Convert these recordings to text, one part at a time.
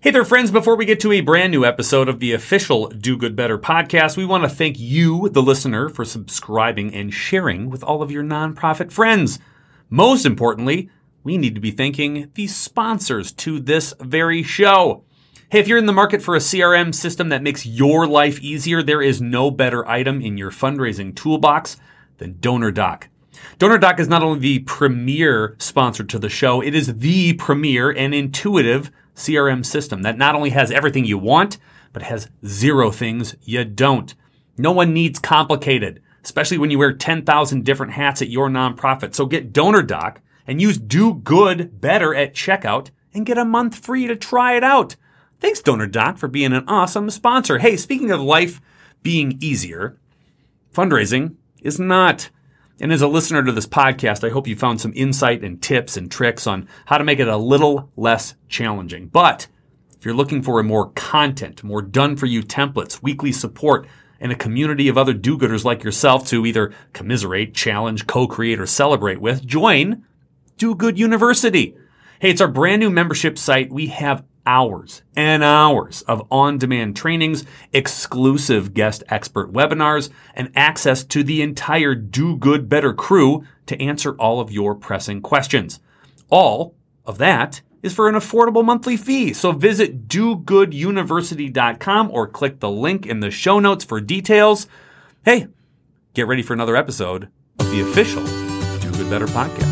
Hey there, friends. Before we get to a brand new episode of the official Do Good Better podcast, we want to thank you, the listener, for subscribing and sharing with all of your nonprofit friends. Most importantly, we need to be thanking the sponsors to this very show. Hey, if you're in the market for a CRM system that makes your life easier, there is no better item in your fundraising toolbox than DonorDock. DonorDock is not only the premier sponsor to the show, it is the premier and intuitive CRM system that not only has everything you want, but has zero things you don't. No one needs complicated, especially when you wear 10,000 different hats at your nonprofit. So get DonorDock and use Do Good Better at checkout and get a month free to try it out. Thanks, DonorDock, for being an awesome sponsor. Hey, speaking of life being easier, fundraising is not. And as a listener to this podcast, I hope you found some insight and tips and tricks on how to make it a little less challenging. But if you're looking for more content, more done for you templates, weekly support, and a community of other do gooders like yourself to either commiserate, challenge, co create, or celebrate with, join Do Good University. Hey, it's our brand new membership site. We have hours and hours of on-demand trainings, exclusive guest expert webinars, and access to the entire Do Good Better crew to answer all of your pressing questions. All of that is for an affordable monthly fee. So visit dogooduniversity.com or click the link in the show notes for details. Hey, get ready for another episode of the official Do Good Better podcast.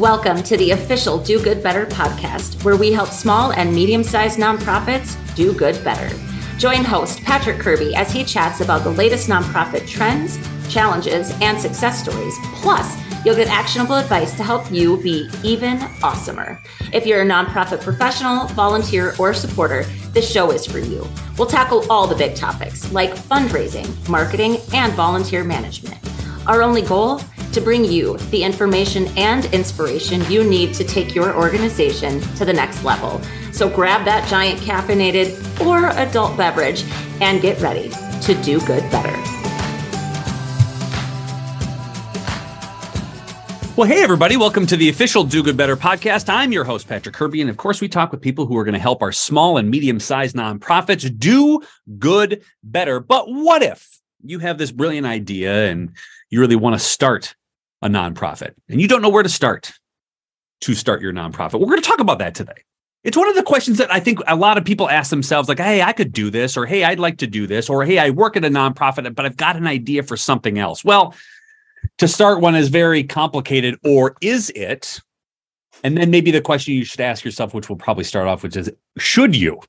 Welcome to the official Do Good Better podcast, where we help small and medium sized nonprofits do good better. Join host Patrick Kirby as he chats about the latest nonprofit trends, challenges, and success stories. Plus, you'll get actionable advice to help you be even awesomer. If you're a nonprofit professional, volunteer, or supporter, this show is for you. We'll tackle all the big topics like fundraising, marketing, and volunteer management. Our only goal? To bring you the information and inspiration you need to take your organization to the next level. So grab that giant caffeinated or adult beverage and get ready to do good better. Well, hey, everybody. Welcome to the official Do Good Better podcast. I'm your host, Patrick Kirby. And of course, we talk with people who are going to help our small and medium sized nonprofits do good better. But what if you have this brilliant idea and you really want to start a nonprofit and you don't know where to start to start your nonprofit. We're going to talk about that today. It's one of the questions that I think a lot of people ask themselves like, hey, I could do this, or hey, I'd like to do this, or hey, I work at a nonprofit, but I've got an idea for something else. Well, to start one is very complicated, or is it? And then maybe the question you should ask yourself, which we'll probably start off with, is should you?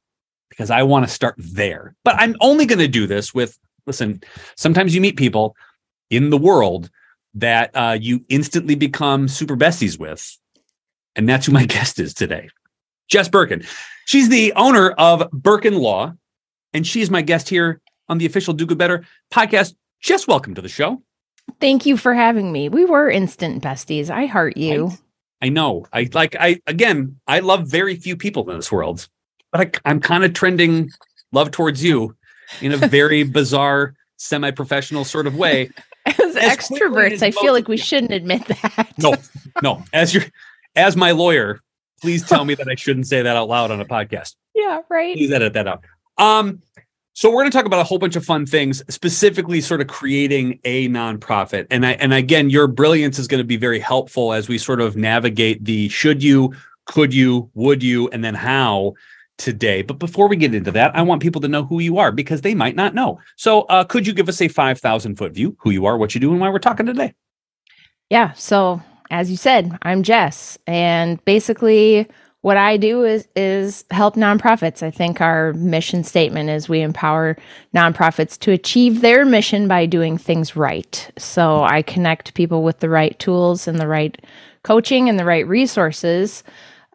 Because I want to start there. But I'm only going to do this with, listen, sometimes you meet people in the world that uh, you instantly become super besties with. And that's who my guest is today, Jess Birken. She's the owner of Birken Law, and she is my guest here on the official Do Good Better podcast. Jess, welcome to the show. Thank you for having me. We were instant besties. I heart you. I, I know. I like, I, again, I love very few people in this world, but I, I'm kind of trending love towards you in a very bizarre, semi professional sort of way. As, as extroverts, I feel like we shouldn't admit that. no, no. As your as my lawyer, please tell me that I shouldn't say that out loud on a podcast. Yeah, right. Please edit that out. Um, so we're going to talk about a whole bunch of fun things, specifically sort of creating a nonprofit. And I and again, your brilliance is going to be very helpful as we sort of navigate the should you, could you, would you, and then how today. But before we get into that, I want people to know who you are because they might not know. So, uh, could you give us a 5,000 foot view, who you are, what you do, and why we're talking today? Yeah. So, as you said, I'm Jess. And basically, what I do is is help nonprofits. I think our mission statement is we empower nonprofits to achieve their mission by doing things right. So I connect people with the right tools and the right coaching and the right resources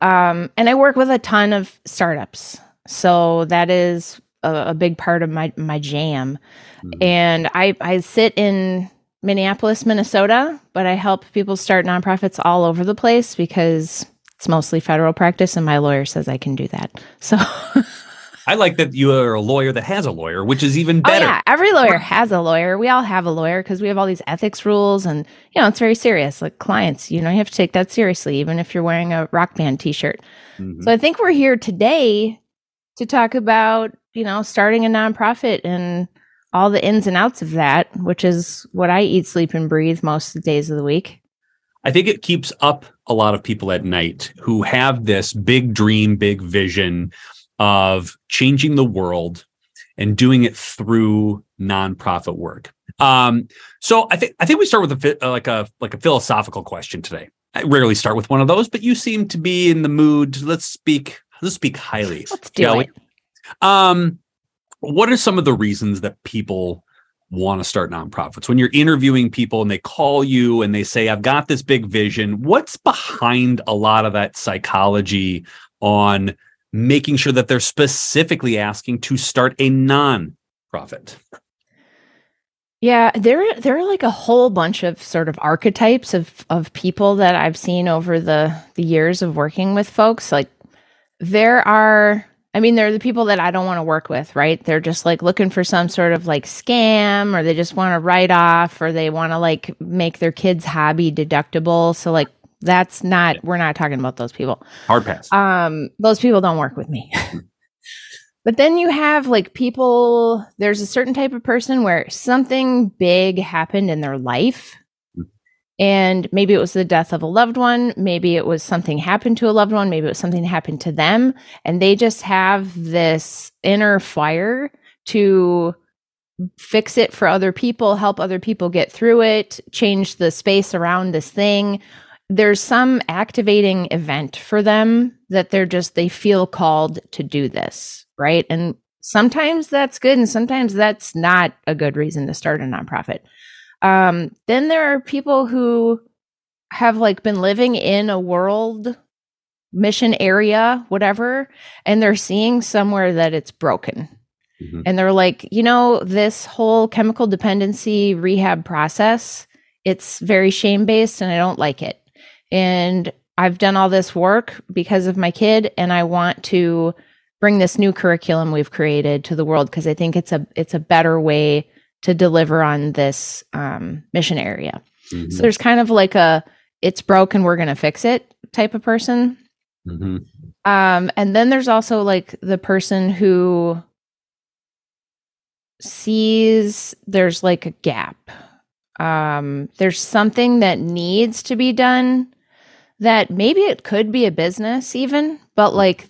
um, and I work with a ton of startups. So that is a, a big part of my, my jam. Mm-hmm. And I, I sit in Minneapolis, Minnesota, but I help people start nonprofits all over the place because it's mostly federal practice and my lawyer says I can do that. So I like that you are a lawyer that has a lawyer, which is even better. Oh, yeah, every lawyer has a lawyer. We all have a lawyer because we have all these ethics rules, and you know it's very serious. Like clients, you know, you have to take that seriously, even if you're wearing a rock band T-shirt. Mm-hmm. So I think we're here today to talk about you know starting a nonprofit and all the ins and outs of that, which is what I eat, sleep, and breathe most of the days of the week. I think it keeps up a lot of people at night who have this big dream, big vision of changing the world and doing it through nonprofit work. Um, so I think I think we start with a like a like a philosophical question today. I rarely start with one of those, but you seem to be in the mood. Let's speak. Let's speak highly. Let's do it. Um, what are some of the reasons that people want to start nonprofits? When you're interviewing people and they call you and they say, I've got this big vision, what's behind a lot of that psychology on making sure that they're specifically asking to start a nonprofit? Yeah, there there are like a whole bunch of sort of archetypes of of people that I've seen over the the years of working with folks. Like there are I mean, they're the people that I don't want to work with, right? They're just like looking for some sort of like scam or they just want to write off or they want to like make their kids' hobby deductible. So, like, that's not, we're not talking about those people. Hard pass. Um, those people don't work with me. but then you have like people, there's a certain type of person where something big happened in their life and maybe it was the death of a loved one. Maybe it was something happened to a loved one. Maybe it was something happened to them. And they just have this inner fire to fix it for other people, help other people get through it, change the space around this thing. There's some activating event for them that they're just, they feel called to do this. Right. And sometimes that's good. And sometimes that's not a good reason to start a nonprofit. Um, then there are people who have like been living in a world mission area, whatever, and they're seeing somewhere that it's broken. Mm-hmm. And they're like, you know, this whole chemical dependency rehab process, it's very shame based and I don't like it. And I've done all this work because of my kid and I want to bring this new curriculum we've created to the world because I think it's a it's a better way to deliver on this um, mission area. Mm-hmm. So there's kind of like a it's broken, we're going to fix it type of person. Mm-hmm. Um, and then there's also like the person who sees there's like a gap. Um, there's something that needs to be done that maybe it could be a business even, but like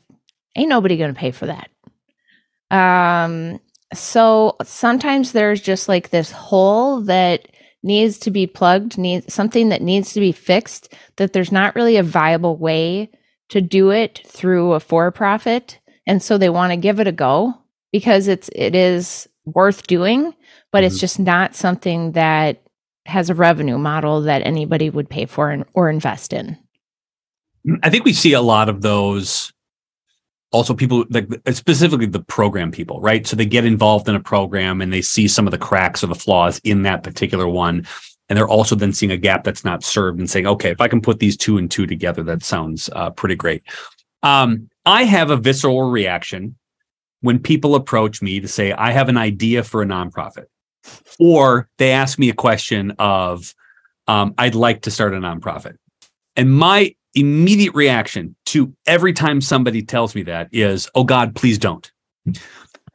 ain't nobody going to pay for that. Um, so sometimes there's just like this hole that needs to be plugged, needs something that needs to be fixed, that there's not really a viable way to do it through a for profit. And so they want to give it a go because it's it is worth doing, but mm-hmm. it's just not something that has a revenue model that anybody would pay for and, or invest in. I think we see a lot of those also people like specifically the program people right? So they get involved in a program and they see some of the cracks or the flaws in that particular one. And they're also then seeing a gap that's not served and saying okay if i can put these two and two together that sounds uh, pretty great. Um, i have a visceral reaction when people approach me to say i have an idea for a nonprofit. Or they ask me a question of um, i'd like to start a nonprofit. And my immediate reaction to every time somebody tells me that is, oh God, please don't.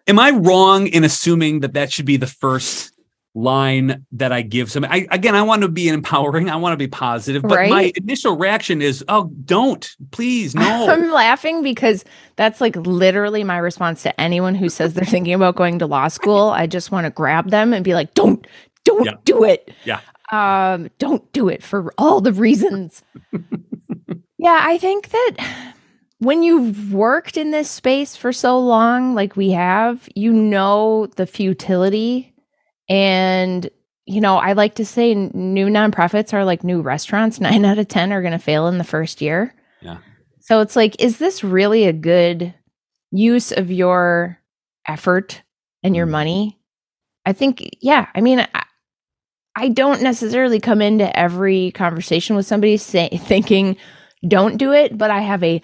Am I wrong in assuming that that should be the first line that I give somebody? I, again, I want to be empowering. I want to be positive, but right? my initial reaction is, oh, don't, please, no. I'm laughing because that's like literally my response to anyone who says they're thinking about going to law school. I just want to grab them and be like, don't, don't yeah. do it. Yeah. Um, don't do it for all the reasons. Yeah, I think that when you've worked in this space for so long, like we have, you know the futility. And, you know, I like to say new nonprofits are like new restaurants. Nine out of 10 are going to fail in the first year. Yeah. So it's like, is this really a good use of your effort and your mm. money? I think, yeah. I mean, I, I don't necessarily come into every conversation with somebody say, thinking, don't do it, but I have a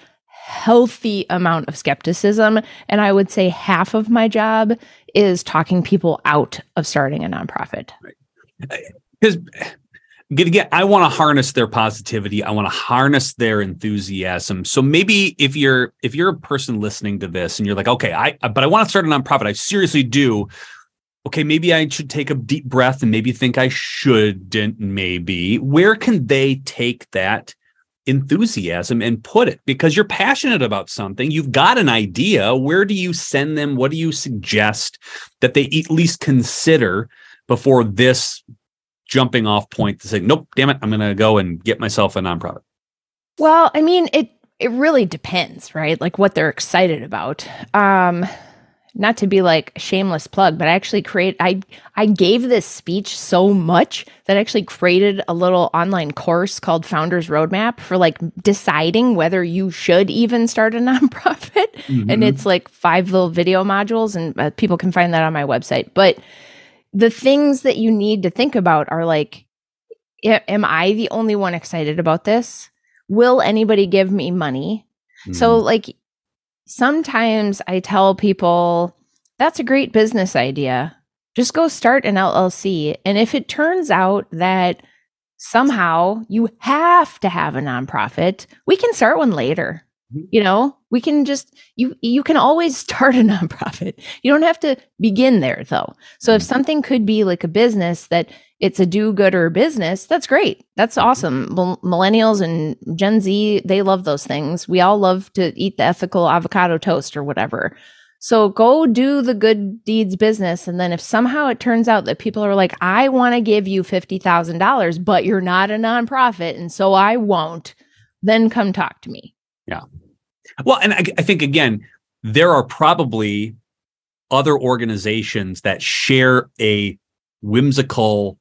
healthy amount of skepticism. And I would say half of my job is talking people out of starting a nonprofit. Because again, I want to harness their positivity. I want to harness their enthusiasm. So maybe if you're if you're a person listening to this and you're like, okay, I but I want to start a nonprofit. I seriously do. Okay, maybe I should take a deep breath and maybe think I shouldn't. Maybe where can they take that enthusiasm and put it because you're passionate about something you've got an idea where do you send them? What do you suggest that they at least consider before this jumping off point to say nope damn it i'm going to go and get myself a nonprofit well i mean it it really depends right? Like what they're excited about. Um not to be like a shameless plug, but I actually create I I gave this speech so much that I actually created a little online course called Founders Roadmap for like deciding whether you should even start a nonprofit. Mm-hmm. And it's like five little video modules and uh, people can find that on my website. But the things that you need to think about are like am I the only one excited about this? Will anybody give me money? Mm-hmm. So like sometimes I tell people that's a great business idea. Just go start an LLC. And if it turns out that somehow you have to have a nonprofit, we can start one later. Mm-hmm. You know, we can just you you can always start a nonprofit. You don't have to begin there though. So if mm-hmm. something could be like a business that it's a do-gooder business, that's great. That's mm-hmm. awesome. millennials and Gen Z, they love those things. We all love to eat the ethical avocado toast or whatever. So go do the good deeds business. And then if somehow it turns out that people are like, I want to give you $50,000, but you're not a nonprofit. And so I won't, then come talk to me. Yeah. Well, and I, I think, again, there are probably other organizations that share a whimsical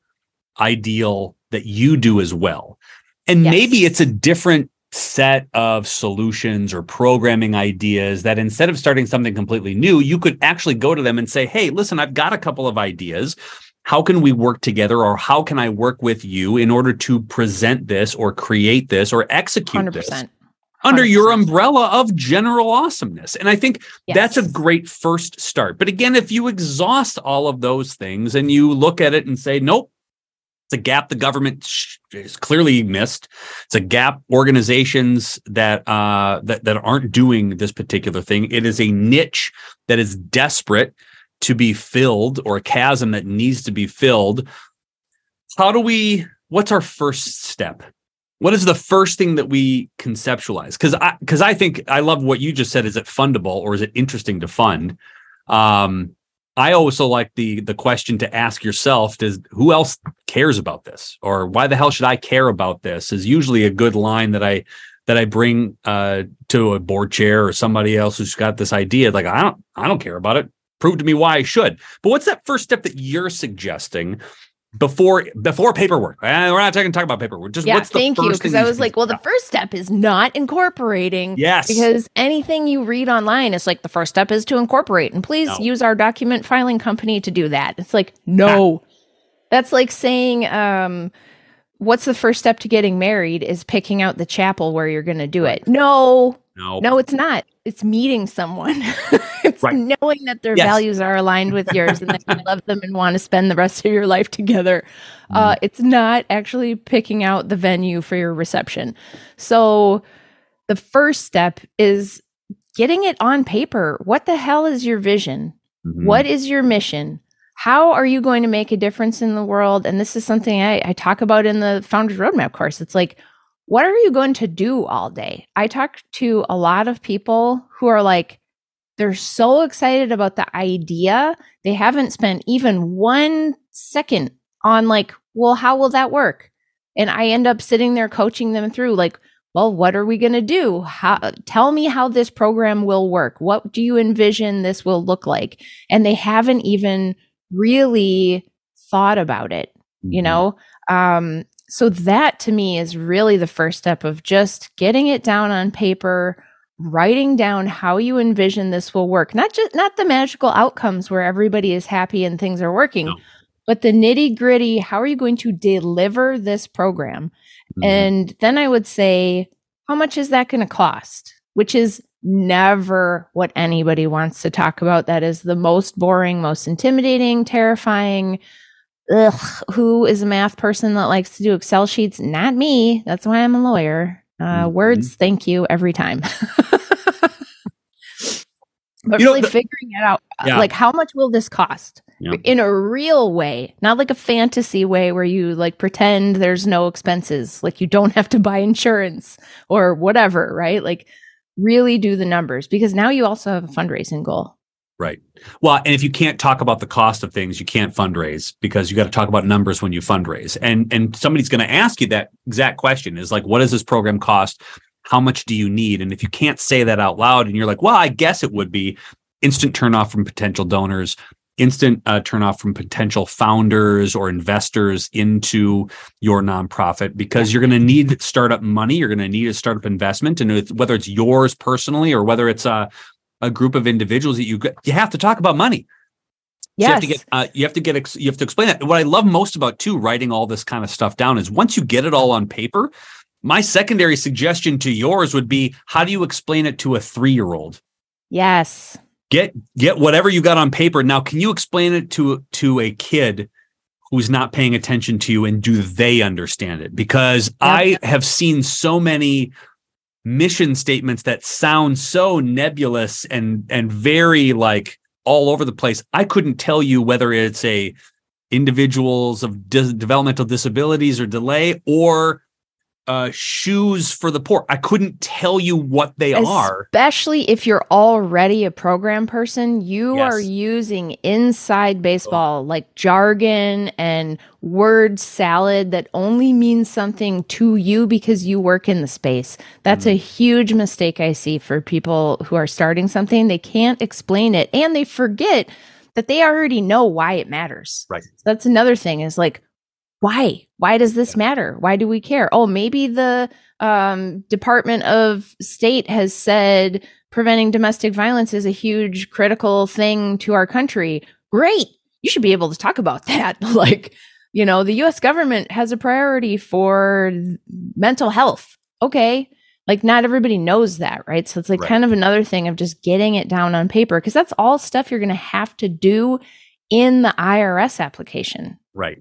ideal that you do as well. And yes. maybe it's a different set of solutions or programming ideas that instead of starting something completely new, you could actually go to them and say, Hey, listen, I've got a couple of ideas. How can we work together or how can I work with you in order to present this or create this or execute 100%. this? Under 100%. your umbrella of general awesomeness. And I think yes. that's a great first start. But again, if you exhaust all of those things and you look at it and say, nope, it's a gap the government is clearly missed. It's a gap organizations that uh, that that aren't doing this particular thing. It is a niche that is desperate to be filled, or a chasm that needs to be filled. How do we? What's our first step? What is the first thing that we conceptualize? Because I because I think I love what you just said. Is it fundable or is it interesting to fund? Um, I also like the the question to ask yourself: Does who else cares about this, or why the hell should I care about this? Is usually a good line that I that I bring uh, to a board chair or somebody else who's got this idea. Like I don't I don't care about it. Prove to me why I should. But what's that first step that you're suggesting before before paperwork. Eh, we're not talking talk about paperwork. Just yeah, what's the thank you because I was like, well, the first step is not incorporating. Yes, because anything you read online is like the first step is to incorporate, and please no. use our document filing company to do that. It's like no, that's like saying, um, what's the first step to getting married is picking out the chapel where you're going to do it. No, no, no, it's not. It's meeting someone. it's right. knowing that their yes. values are aligned with yours and that you love them and want to spend the rest of your life together. Mm. Uh, it's not actually picking out the venue for your reception. So the first step is getting it on paper. What the hell is your vision? Mm-hmm. What is your mission? How are you going to make a difference in the world? And this is something I, I talk about in the Founders Roadmap course. It's like, what are you going to do all day? I talk to a lot of people who are like, they're so excited about the idea. They haven't spent even one second on, like, well, how will that work? And I end up sitting there coaching them through, like, well, what are we going to do? How, tell me how this program will work. What do you envision this will look like? And they haven't even really thought about it, mm-hmm. you know? Um, so that to me is really the first step of just getting it down on paper writing down how you envision this will work not just not the magical outcomes where everybody is happy and things are working no. but the nitty gritty how are you going to deliver this program mm-hmm. and then i would say how much is that going to cost which is never what anybody wants to talk about. That is the most boring, most intimidating, terrifying. Ugh, who is a math person that likes to do Excel sheets? Not me. That's why I'm a lawyer. Uh, mm-hmm. Words, thank you every time. but you really know, the, figuring it out, uh, yeah. like how much will this cost? Yeah. In a real way, not like a fantasy way where you like pretend there's no expenses, like you don't have to buy insurance or whatever, right? Like really do the numbers because now you also have a fundraising goal. Right. Well, and if you can't talk about the cost of things, you can't fundraise because you got to talk about numbers when you fundraise. And and somebody's going to ask you that exact question is like, what does this program cost? How much do you need? And if you can't say that out loud and you're like, well, I guess it would be instant turnoff from potential donors, instant uh, turnoff from potential founders or investors into your nonprofit because you're going to need startup money. You're going to need a startup investment, and whether it's yours personally or whether it's a a group of individuals that you you have to talk about money. Yes. you have to get uh, you have to get you have to explain that. What I love most about too writing all this kind of stuff down is once you get it all on paper. My secondary suggestion to yours would be how do you explain it to a three year old? Yes get get whatever you got on paper now can you explain it to to a kid who's not paying attention to you and do they understand it because yeah. i have seen so many mission statements that sound so nebulous and and very like all over the place. I couldn't tell you whether it's a individuals of developmental disabilities or delay or uh, shoes for the poor. I couldn't tell you what they Especially are. Especially if you're already a program person, you yes. are using inside baseball oh. like jargon and word salad that only means something to you because you work in the space. That's mm. a huge mistake I see for people who are starting something. They can't explain it and they forget that they already know why it matters. Right. So that's another thing is like why? Why does this matter? Why do we care? Oh, maybe the um, Department of State has said preventing domestic violence is a huge critical thing to our country. Great. You should be able to talk about that. like, you know, the US government has a priority for mental health. Okay. Like, not everybody knows that, right? So it's like right. kind of another thing of just getting it down on paper because that's all stuff you're going to have to do in the IRS application. Right.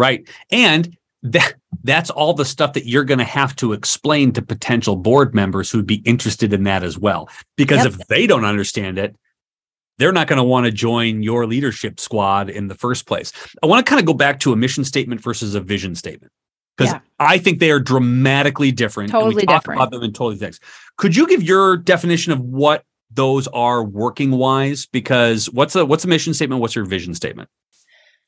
Right. And that that's all the stuff that you're going to have to explain to potential board members who'd be interested in that as well. Because yep. if they don't understand it, they're not going to want to join your leadership squad in the first place. I want to kind of go back to a mission statement versus a vision statement because yeah. I think they are dramatically different. Totally and we talk different. about them in totally things. Could you give your definition of what those are working wise? Because what's a what's a mission statement? What's your vision statement?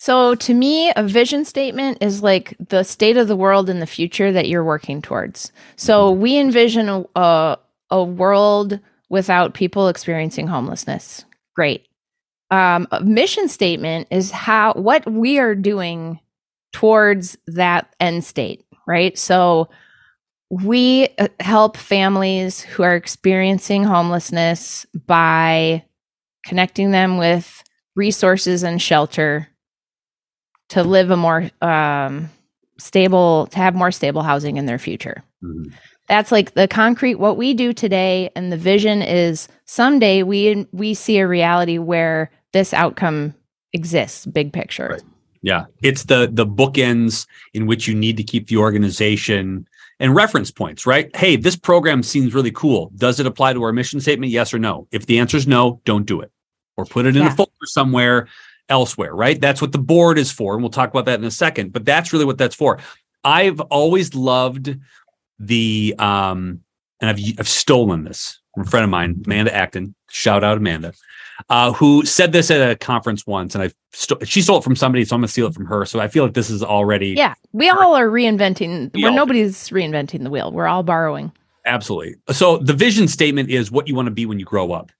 So to me, a vision statement is like the state of the world in the future that you're working towards. So we envision a, a, a world without people experiencing homelessness. Great. Um, a mission statement is how what we are doing towards that end state, right? So we uh, help families who are experiencing homelessness by connecting them with resources and shelter to live a more um, stable, to have more stable housing in their future. Mm-hmm. That's like the concrete what we do today, and the vision is someday we we see a reality where this outcome exists, big picture. Right. Yeah, it's the the bookends in which you need to keep the organization and reference points, right? Hey, this program seems really cool. Does it apply to our mission statement? Yes or no? If the answer is no, don't do it, or put it in yeah. a folder somewhere elsewhere, right? That's what the board is for. And we'll talk about that in a second, but that's really what that's for. I've always loved the, um, and I've, I've stolen this from a friend of mine, Amanda Acton. Shout out Amanda, uh, who said this at a conference once, and I st- she stole it from somebody, so I'm gonna steal it from her. So I feel like this is already yeah. We all are reinventing. Where nobody's reinventing the wheel. We're all borrowing. Absolutely. So the vision statement is what you want to be when you grow up,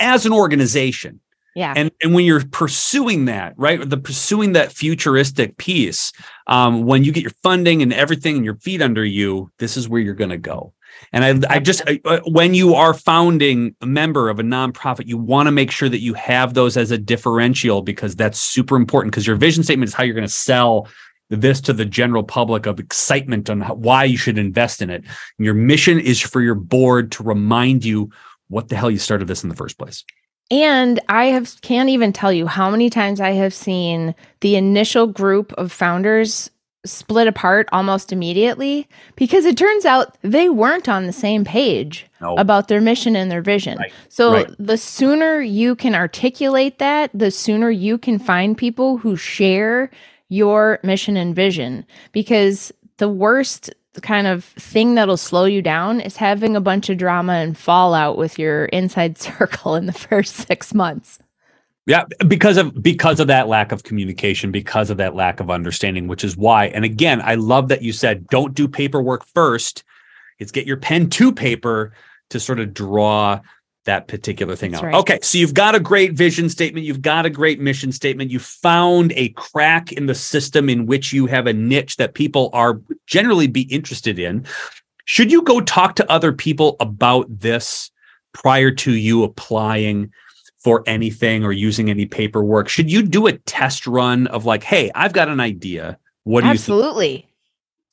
as an organization. Yeah. And and when you're pursuing that, right, the pursuing that futuristic piece, um, when you get your funding and everything and your feet under you, this is where you're going to go. And I, I just I, uh, when you are founding a member of a nonprofit, you want to make sure that you have those as a differential because that's super important. Because your vision statement is how you're going to sell this to the general public of excitement on how, why you should invest in it. And your mission is for your board to remind you what the hell you started this in the first place. And I have can't even tell you how many times I have seen the initial group of founders split apart almost immediately because it turns out they weren't on the same page No. about their mission and their vision. Right. So Right. the sooner you can articulate that, the sooner you can find people who share your mission and vision because the worst kind of thing that'll slow you down is having a bunch of drama and fallout with your inside circle in the first 6 months. Yeah, because of because of that lack of communication, because of that lack of understanding, which is why. And again, I love that you said don't do paperwork first. It's get your pen to paper to sort of draw that particular thing That's out. right. Okay, so you've got a great vision statement, you've got a great mission statement, you found a crack in the system in which you have a niche that people are generally be interested in. Should you go talk to other people about this prior to you applying for anything or using any paperwork? Should you do a test run of like, hey, I've got an idea. What do you think? Absolutely.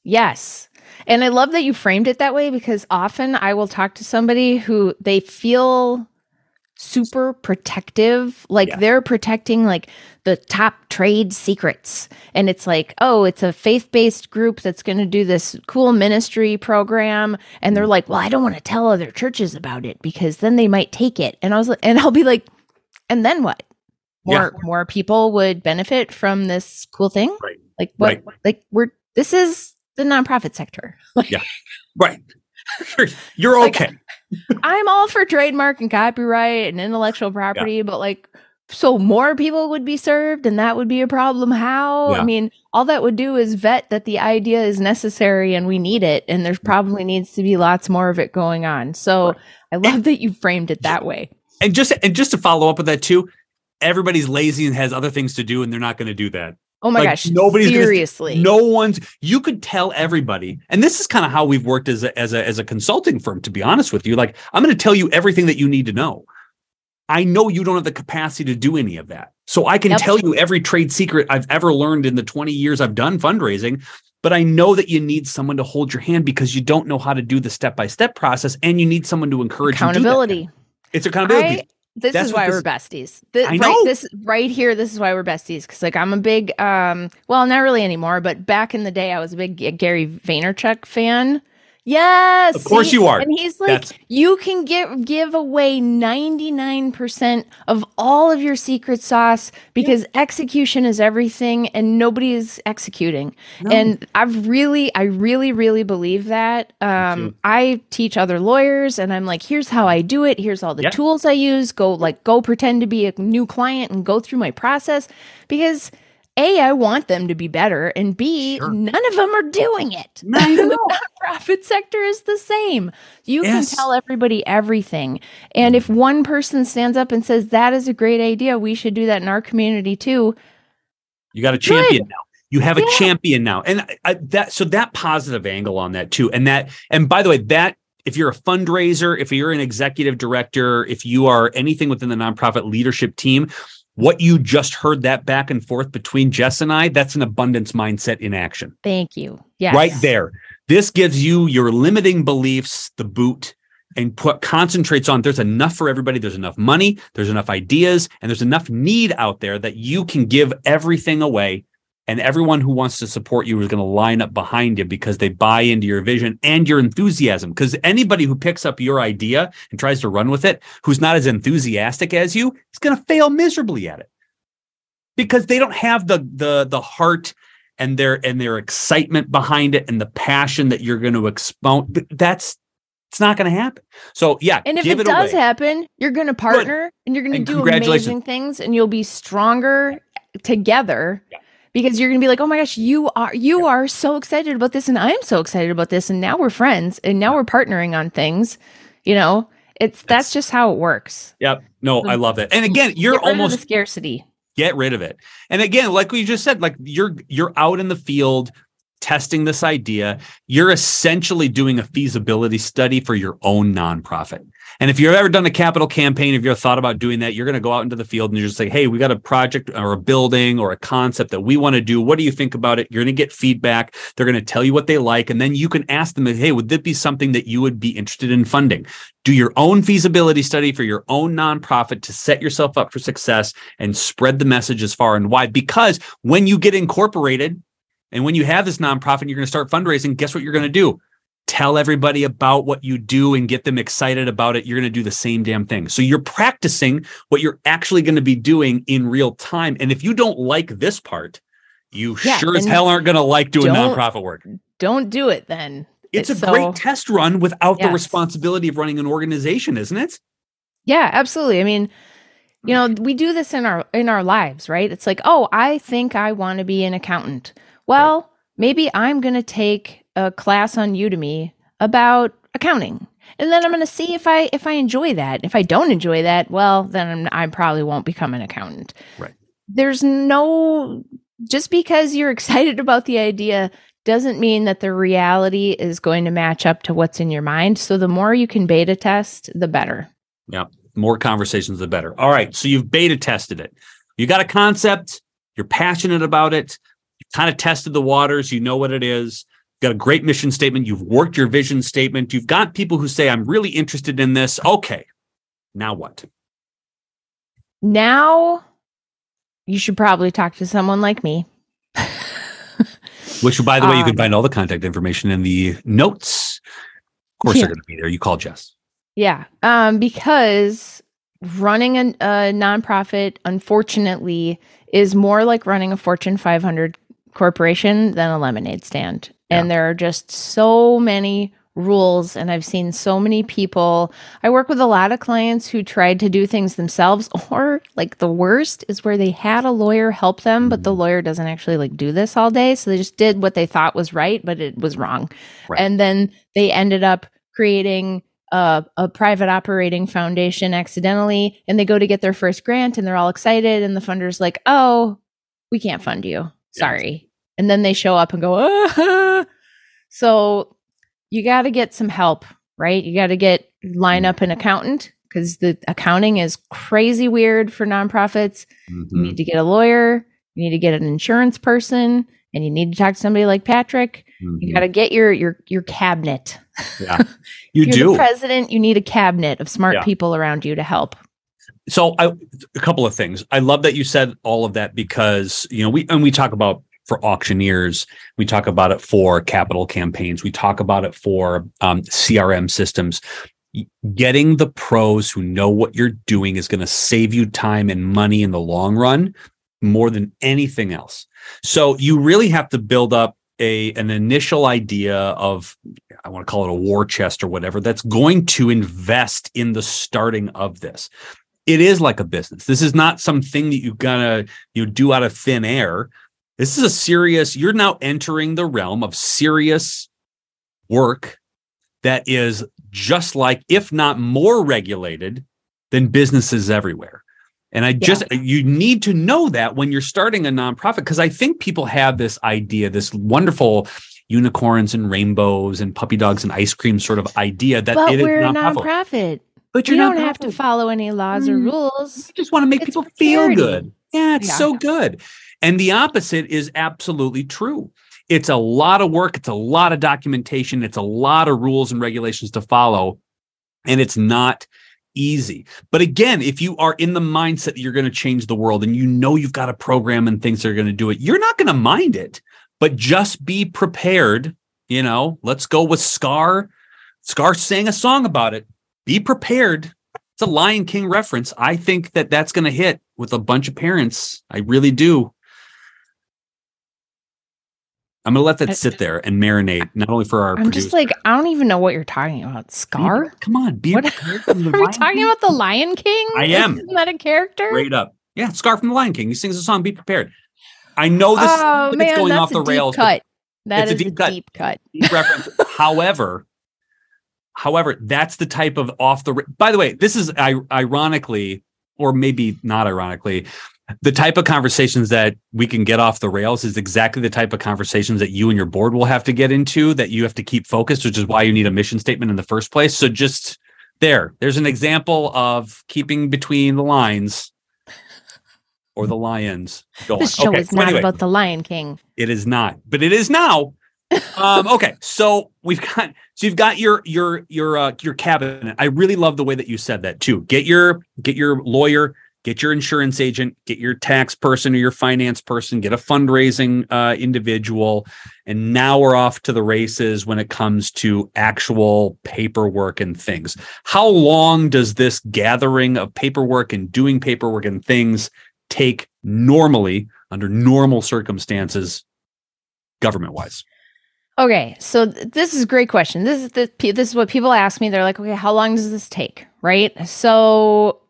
Yes. And I love that you framed it that way because often I will talk to somebody who they feel super protective, like Yeah. they're protecting like the top trade secrets. And it's like, oh, it's a faith based group that's going to do this cool ministry program. And they're like, well, I don't want to tell other churches about it because then they might take it. And I was like, and I'll be like, and then what? More more people would benefit from this cool thing. Right. Like what? Right. Like we're this is the nonprofit sector. Like, Yeah. Right. You're, you're Like, okay. I'm all for trademark and copyright and intellectual property, but like, so more people would be served, and that would be a problem. How? Yeah. I mean, all that would do is vet that the idea is necessary and we need it, and there's mm-hmm. probably needs to be lots more of it going on. So I love that you framed it that way. and just and just to follow up with that too, everybody's lazy and has other things to do, and they're not going to do that. Oh my Like, gosh! nobody's gonna- seriously. No one's. You could tell everybody, and this is kind of how we've worked as a as a as a consulting firm. To be honest with you, like I'm going to tell you everything that you need to know. I know you don't have the capacity to do any of that, so I can Yep. tell you every trade secret I've ever learned in the 20 years I've done fundraising. But I know that you need someone to hold your hand because you don't know how to do the step by step process, and you need someone to encourage you do that. Accountability. It's accountability. I, this That's is why this- we're besties. Th- I right, know. this right here. This is why we're besties because like I'm a big, um, well, not really anymore, but back in the day, I was a big Gary Vaynerchuk fan. Yes, Of course see? you are. And he's like, That's- you can give give away 99% of all of your secret sauce because execution is everything and nobody is executing. And I've really, I really, really believe that. Um, I teach other lawyers and I'm like, here's how I do it. Here's all the Yeah. tools I use. Go like go pretend to be a new client and go through my process because a, I want them to be better, and B, Sure. none of them are doing it. The nonprofit sector is the same. You Yes. can tell everybody everything. And if one person stands up and says, that is a great idea, we should do that in our community too. You got a champion now. You have a champion now, and I, I, that so that positive angle on that too, and that and by the way, that if you're a fundraiser, if you're an executive director, if you are anything within the nonprofit leadership team, what you just heard that back and forth between Jess and I, that's an abundance mindset in action Thank you. Yes. right there. This gives you your limiting beliefs the boot and put concentrates on there's enough for everybody, there's enough money, there's enough ideas, and there's enough need out there that you can give everything away. And everyone who wants to support you is going to line up behind you because they buy into your vision and your enthusiasm. Because anybody who picks up your idea and tries to run with it, who's not as enthusiastic as you, is going to fail miserably at it because they don't have the the the heart and their and their excitement behind it and the passion that you're going to expound that's it's not going to happen so yeah And if it, it, does away. happen, you're going to partner and you're going to do amazing things and you'll be stronger together. Yeah. Because you're gonna be like, oh my gosh, you are you are so excited about this, and I'm so excited about this, and now we're friends, and now we're partnering on things. You know, it's that's, just how it works. yep no i love it. and again you're Get rid of almost scarcity. get rid of it and again like we just said like you're you're out in the field testing this idea. You're essentially doing a feasibility study for your own nonprofit. And if you've ever done a capital campaign, if you've thought about doing that, you're going to go out into the field and you're just say, Hey, we got a project or a building or a concept that we want to do. What do you think about it? You're going to get feedback. They're going to tell you what they like. And then you can ask them, Hey, would this be something that you would be interested in funding? Do your own feasibility study for your own nonprofit to set yourself up for success and spread the message as far and wide. Because when you get incorporated and when you have this nonprofit, you're going to start fundraising. Guess what you're going to do? Tell everybody about what you do and get them excited about it, you're going to do the same damn thing. So you're practicing what you're actually going to be doing in real time. And if you don't like this part, you yeah, sure as hell aren't going to like doing nonprofit work. Don't do it then. It's, it's a so, great test run without yes. the responsibility of running an organization, isn't it? Yeah, absolutely. I mean, you know, mm. we do this in our in our lives, right? It's like, "Oh, I think I want to be an accountant." Well, right. maybe I'm going to take a class on Udemy about accounting. And then I'm going to see if I if I enjoy that. If I don't enjoy that, well, then I'm, I probably won't become an accountant. Right. There's no just because you're excited about the idea doesn't mean that the reality is going to match up to what's in your mind. So the more you can beta test, the better. Yeah. More conversations, the better. All right. So you've beta tested it. You got a concept, you're passionate about it, you kind of tested the waters, you know what it is got a great mission statement. You've worked your vision statement. You've got people who say, I'm really interested in this. Okay. Now what? Now you should probably talk to someone like me. Which, by the way, you can um, find all the contact information in the notes. Of course, yeah. they're going to be there. You call Jess. Yeah. Um, because running a, a nonprofit, unfortunately, is more like running a Fortune 500 corporation than a lemonade stand. And there are just so many rules and I've seen so many people. I work with a lot of clients who tried to do things themselves or like the worst is where they had a lawyer help them but the mm. lawyer doesn't actually like do this all day so they just did what they thought was right but it was wrong. Right. And then they ended up creating a, a, private operating foundation accidentally and they go to get their first grant and they're all excited and the funder's like, "Oh, we can't fund you. Sorry." And then they show up and go, ah. so you got to get some help, right? You got to get line up an accountant because the accounting is crazy weird for nonprofits. Mm-hmm. You need to get a lawyer, you need to get an insurance person, and you need to talk to somebody like Patrick. Mm-hmm. You got to get your your your cabinet. Yeah, you do. president, you need a cabinet of smart yeah. people around you to help. So, I, a couple of things. I love that you said all of that because you know we and we talk about for auctioneers. We talk about it for capital campaigns. We talk about it for um, CRM systems. Getting the pros who know what you're doing is going to save you time and money in the long run more than anything else. So you really have to build up a an initial idea of I want to call it a war chest or whatever that's going to invest in the starting of this. It is like a business. This is not something that you gotta you do out of thin air. This is a serious, you're now entering the realm of serious work that is just like, if not more regulated than businesses everywhere. And I just, yeah. you need to know that when you're starting a nonprofit, because I think people have this idea, this wonderful unicorns and rainbows and puppy dogs and ice cream sort of idea that but it we're a nonprofit. But you don't have to follow any laws or mm. rules. You just want to make it's people feel good. Yeah, it's yeah. so good. And the opposite is absolutely true. It's a lot of work, it's a lot of documentation, it's a lot of rules and regulations to follow, and it's not easy. But again, if you are in the mindset that you're going to change the world and you know you've got a program and things are going to do it, you're not going to mind it. But just be prepared. You know, let's go with Scar. Scar sang a song about it. Be prepared. It's a Lion King reference. I think that that's going to hit with a bunch of parents. I really do. I'm gonna let that uh, sit there and marinate, not only for our. I'm producer. just like I don't even know what you're talking about. Scar? Come on, be what, are we talking King? about? The Lion King? I am. Isn't that a character? Straight up, yeah. Scar from the Lion King. He sings a song. Be prepared. I know this. Oh man, going that's off the rails. Cut. That is a deep, a cut. deep cut. Deep reference. however, however, that's the type of off the. By the way, this is ironically, or maybe not ironically, the type of conversations that we can get off the rails is exactly the type of conversations that you and your board will have to get into that you have to keep focused, which is why you need a mission statement in the first place. So just there, there's an example of keeping between the lines or the lions. Go this on. show okay, is not anyway, about the Lion King. It is not, but it is now. um, okay, so we've got so you've got your your your uh, your cabinet. I really love the way that you said that too. Get your get your lawyer, get your insurance agent, get your tax person or your finance person, get a fundraising uh, individual, and now we're off to the races when it comes to actual paperwork and things. How long does this gathering of paperwork and doing paperwork and things take normally under normal circumstances, government wise? Okay, so th- this is a great question. This is the this is what people ask me. They're like, "Okay, how long does this take?" Right? So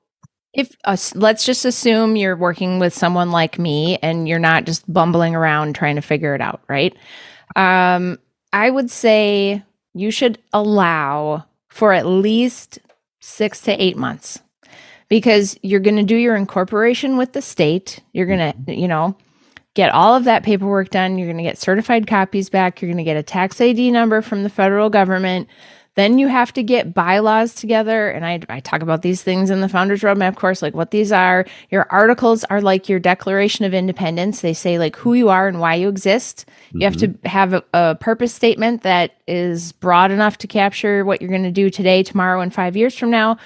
if uh, let's just assume you're working with someone like me and you're not just bumbling around trying to figure it out, right? Um, I would say you should allow for at least six to eight months because you're going to do your incorporation with the state. You're going to, mm-hmm. you know, get all of that paperwork done. You're going to get certified copies back. You're going to get a tax ID number from the federal government. Then you have to get bylaws together. And I, I talk about these things in the Founders Roadmap course, like what these are. Your articles are like your Declaration of Independence. They say like who you are and why you exist. Mm-hmm. You have to mm-hmm. have a, a purpose statement that is broad enough to capture what you're going to do today, tomorrow, and five years from now,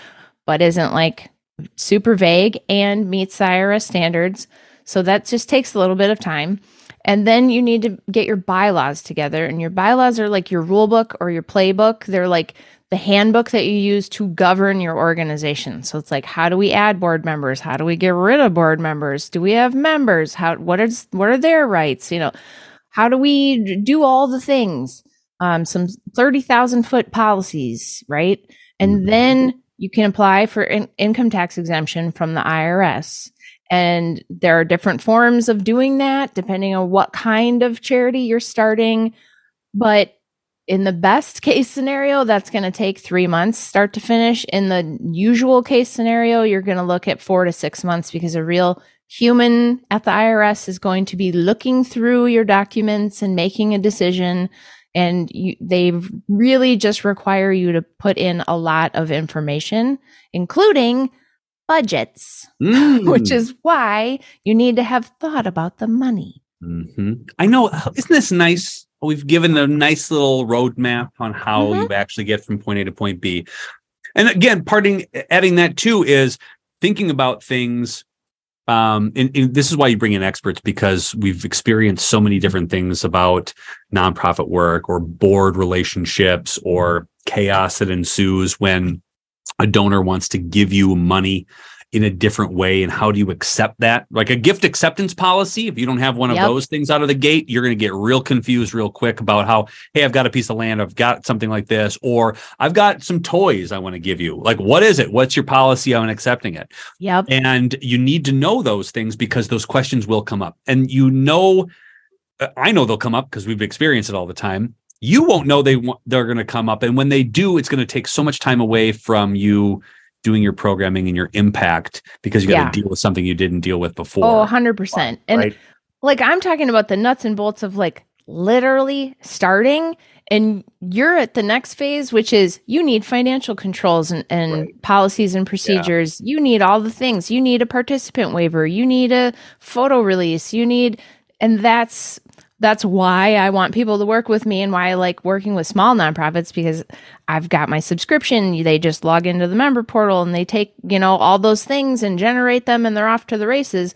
but isn't like super vague and meets IRS standards. So that just takes a little bit of time. And then you need to get your bylaws together. And your bylaws are like your rule book or your playbook. They're like the handbook that you use to govern your organization. So it's like, how do we add board members? How do we get rid of board members? Do we have members? How what is what are their rights? You know, how do we do all the things? Um, some 30,000 foot policies, right? And mm-hmm. then you can apply for in- income tax exemption from the IRS. And there are different forms of doing that depending on what kind of charity you're starting. But in the best case scenario, that's going to take three months start to finish. In the usual case scenario, you're going to look at four to six months because a real human at the IRS is going to be looking through your documents and making a decision and you, they really just require you to put in a lot of information, including budgets, mm. which is why you need to have thought about the money. Mm-hmm. I know. Isn't this nice? We've given a nice little roadmap on how mm-hmm. you actually get from point A to point B. And again, parting, adding that too is thinking about things um, and, and, this is why you bring in experts because we've experienced so many different things about nonprofit work or board relationships or chaos that ensues when a donor wants to give you money in a different way and how do you accept that? Like a gift acceptance policy if you don't have one of yep. those things out of the gate you're going to get real confused real quick about how hey i've got a piece of land i've got something like this or i've got some toys i want to give you. Like what is it? What's your policy on accepting it? Yep. And you need to know those things because those questions will come up. And you know uh, i know they'll come up because we've experienced it all the time you won't know they want they're going to come up and when they do it's going to take so much time away from you doing your programming and your impact because you got to yeah. deal with something you didn't deal with before. Oh, 100%. And right? like I'm talking about the nuts and bolts of like literally starting and you're at the next phase which is you need financial controls and, and right. policies and procedures yeah. you need all the things you need a participant waiver you need a photo release you need and that's that's why I want people to work with me and why I like working with small nonprofits because I've got my subscription. They just log into the member portal and they take, you know, all those things and generate them and they're off to the races.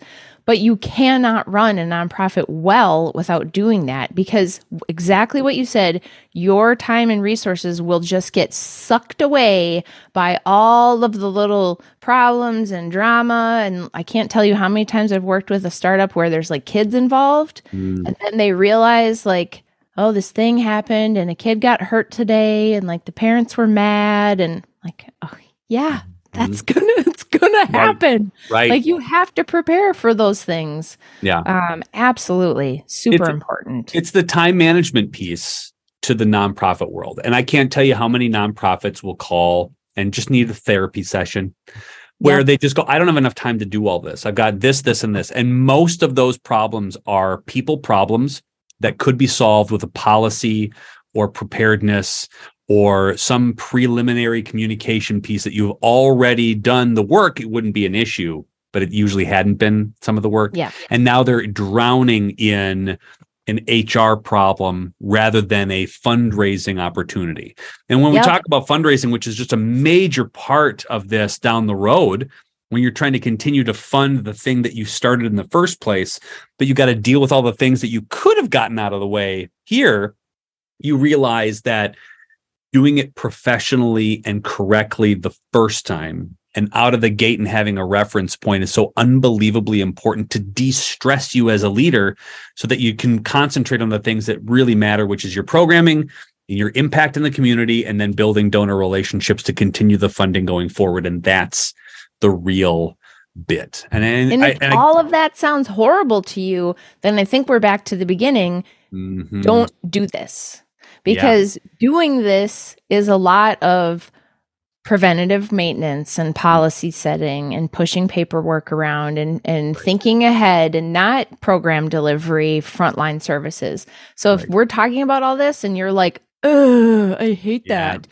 But you cannot run a nonprofit well without doing that because exactly what you said, your time and resources will just get sucked away by all of the little problems and drama. And I can't tell you how many times I've worked with a startup where there's like kids involved mm. and then they realize, like, oh, this thing happened and a kid got hurt today and like the parents were mad and like, oh, yeah, that's mm-hmm. gonna it's gonna happen. Right, right, like you have to prepare for those things. Yeah. Um absolutely. Super it's, important. it's the time management piece to the nonprofit world. And i can't tell you how many nonprofits will call and just need a therapy session where Yeah. they just go, I don't have enough time to do all this. I've got this, this, and this. And most of those problems are people problems that could be solved with a policy or preparedness or some preliminary communication piece that you've already done the work. It wouldn't be an issue, but it usually hadn't been some of the work. Yeah. And now they're drowning in an HR problem rather than a fundraising opportunity. And when Yep. we talk about fundraising, which is just a major part of this down the road, when you're trying to continue to fund the thing that you started in the first place, but you got to deal with all the things that you could have gotten out of the way here, you realize that doing it professionally and correctly the first time and out of the gate and having a reference point is so unbelievably important to de-stress you as a leader so that you can concentrate on the things that really matter which is your programming and your impact in the community and then building donor relationships to continue the funding going forward and that's the real bit and, and, And I, if and I- all of that sounds horrible to you, then I think we're back to the beginning. Mhm. Don't do this because doing this is a lot of preventative maintenance and policy setting and pushing paperwork around and, and thinking ahead and not program delivery, frontline services. So if we're talking about all this and you're like, Ugh, I hate Yeah. that,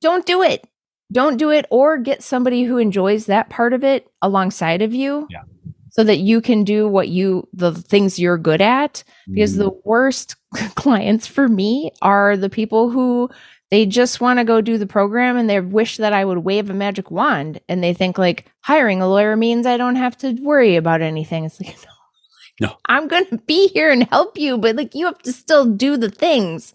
don't do it. Don't do it or get somebody who enjoys that part of it alongside of you. Yeah. So that you can do what you, the things you're good at because Mm-hmm. the worst clients for me are the people who they just want to go do the program and they wish that I would wave a magic wand and they think like hiring a lawyer means I don't have to worry about anything. It's like no. No. I'm going to be here and help you, but like you have to still do the things.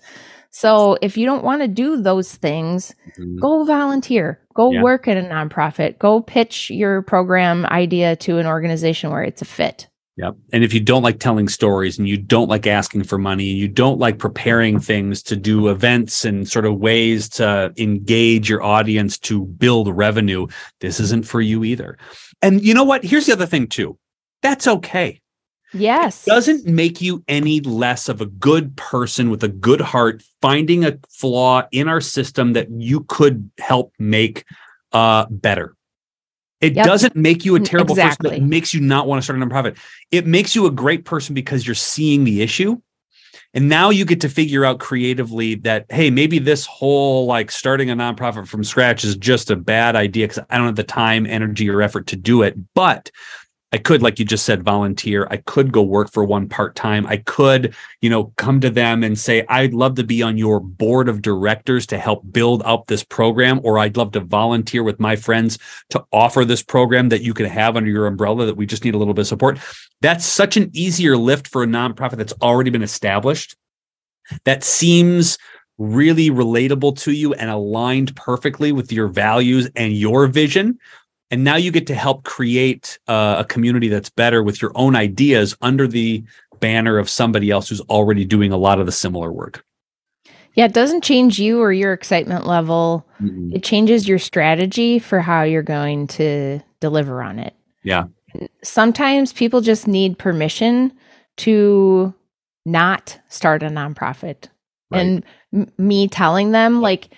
So if you don't want to do those things, Mhm. go volunteer, go Yeah. work at a nonprofit, go pitch your program idea to an organization where it's a fit. Yep. And if you don't like telling stories and you don't like asking for money and you don't like preparing things to do events and sort of ways to engage your audience to build revenue, this isn't for you either. And you know what? Here's the other thing too. That's okay. Yes. Doesn't make you any less of a good person with a good heart finding a flaw in our system that you could help make uh better. It Yep. doesn't make you a Mm, terrible person It makes you not want to start a nonprofit. It makes you a great person because you're seeing the issue. And now you get to figure out creatively that, hey, maybe this whole like starting a nonprofit from scratch is just a bad idea because I don't have the time, energy, or effort to do it. But I could, like you just said, volunteer. I could go work for one part time. I could, you know, come to them and say, I'd love to be on your board of directors to help build up this program, or I'd love to volunteer with my friends to offer this program that you can have under your umbrella that we just need a little bit of support. That's such an easier lift for a nonprofit that's already been established. That seems really relatable to you and aligned perfectly with your values and your vision. And now you get to help create uh, a community that's better with your own ideas under the banner of somebody else who's already doing a lot of the similar work. Yeah, it doesn't change you or your excitement level. It changes your strategy for how you're going to deliver on it. Yeah. Sometimes people just need permission to not start a nonprofit. Right. And m- me telling them, like,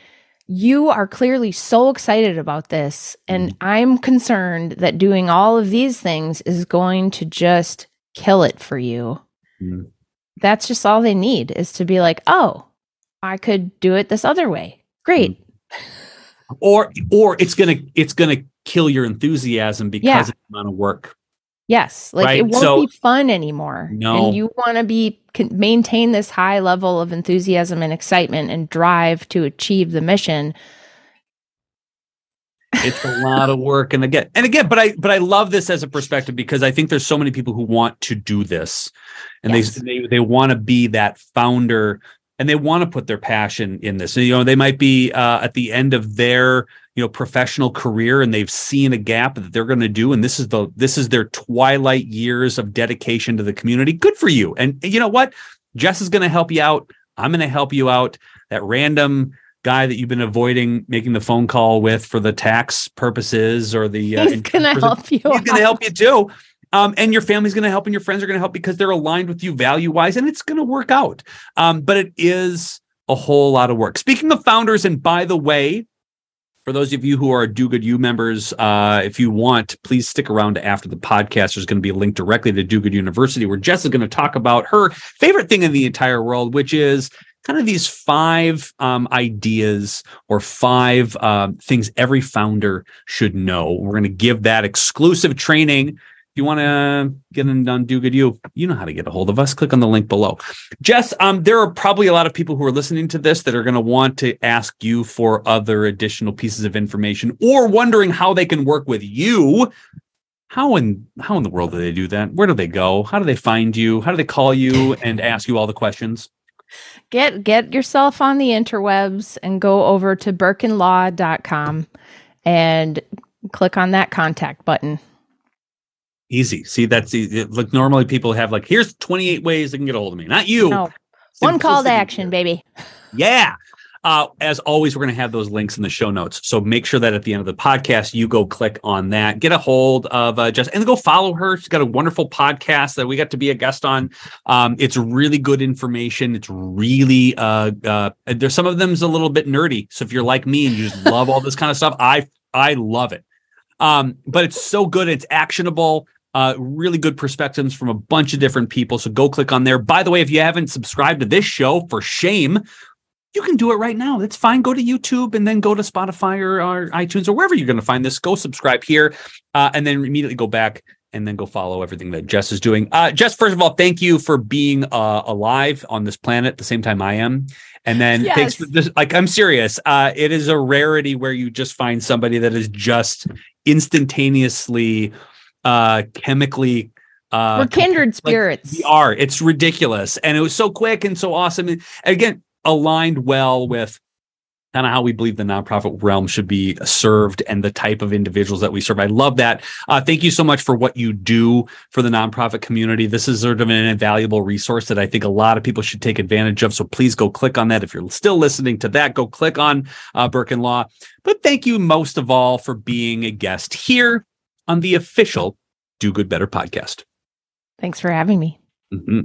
you are clearly so excited about this. And Mm-hmm. I'm concerned that doing all of these things is going to just kill it for you. Mm. That's just all they need is to be like, oh, I could do it this other way. Great. Or or it's gonna it's gonna kill your enthusiasm because Yeah. the amount of work. Yes, like Right, it won't so- be fun anymore. No. and you want to be can maintain this high level of enthusiasm and excitement and drive to achieve the mission. it's a lot of work and again and again but i but i love this as a perspective because i think there's so many people who want to do this and Yes. they they, they want to be that founder and they want to put their passion in this so, you know they might be uh, at the end of their you know professional career and they've seen a gap that they're going to do and this is the this is their twilight years of dedication to the community good for you and you know what jess is going to help you out i'm going to help you out that random guy that you've been avoiding making the phone call with for the tax purposes or the uh, He's gonna help you. he's going to help you too. Um, and your family's going to help, and your friends are going to help because they're aligned with you value wise, and it's going to work out. Um, but it is a whole lot of work. Speaking of founders, and by the way, For those of you who are Do Good You members, uh, if you want, please stick around after the podcast. There's going to be a link directly to Do Good University where Jess is going to talk about her favorite thing in the entire world, which is kind of these five um, ideas or five uh, things every founder should know. We're going to give that exclusive training you want to get in on Do Good You, you know how to get a hold of us. Click on the link below. Jess, um, there are probably a lot of people who are listening to this that are going to want to ask you for other additional pieces of information or wondering how they can work with you. How in how in the world do they do that? Where do they go? How do they find you? How do they call you and ask you all the questions? Get get yourself on the interwebs and go over to birkenlaw.com and click on that contact button. Easy. See, that's easy. Like normally people have like, here's 28 ways they can get a hold of me. Not you. No. One call to action, baby. Yeah. Uh, as always, we're going to have those links in the show notes. So make sure that at the end of the podcast, you go click on that, get a hold of uh, Jess, and go follow her. She's got a wonderful podcast that we got to be a guest on. Um, it's really good information. It's really uh, uh, there's some of them's a little bit nerdy. So if you're like me and you just love all this kind of stuff, I I love it. Um, but it's so good. It's actionable. Uh, really good perspectives from a bunch of different people. So go click on there. By the way, if you haven't subscribed to this show, for shame, you can do it right now. That's fine. Go to YouTube and then go to Spotify or, or iTunes or wherever you're going to find this. Go subscribe here uh, and then immediately go back and then go follow everything that Jess is doing. Uh, Jess, first of all, thank you for being uh, alive on this planet at the same time I am. And then yes. thanks for this. Like, I'm serious. Uh, it is a rarity where you just find somebody that is just instantaneously uh chemically uh we're kindred spirits like we are it's ridiculous and it was so quick and so awesome and again aligned well with kind of how we believe the nonprofit realm should be served and the type of individuals that we serve. I love that. Uh, thank you so much for what you do for the nonprofit community. This is sort of an invaluable resource that I think a lot of people should take advantage of. So please go click on that. If you're still listening to that, go click on uh, Birken Law. But thank you most of all for being a guest here on the official Do Good Better podcast. Thanks for having me. Mm-hmm.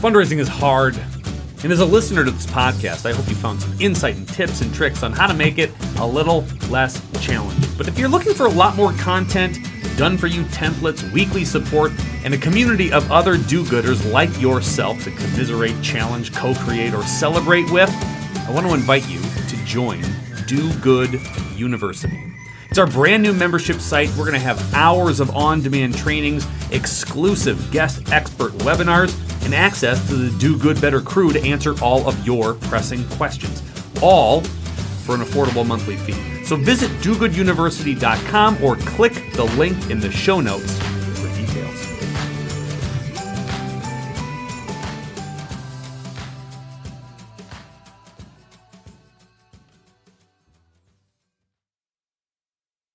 Fundraising is hard. And as a listener to this podcast, I hope you found some insight and tips and tricks on how to make it a little less challenging. But if you're looking for a lot more content, done for you templates, weekly support, and a community of other do gooders like yourself to commiserate, challenge, co create, or celebrate with, I want to invite you to join Do Good University. It's our brand new membership site. We're going to have hours of on demand trainings, exclusive guest expert webinars, and access to the Do Good Better crew to answer all of your pressing questions, all for an affordable monthly fee. So visit dogooduniversity.com or click the link in the show notes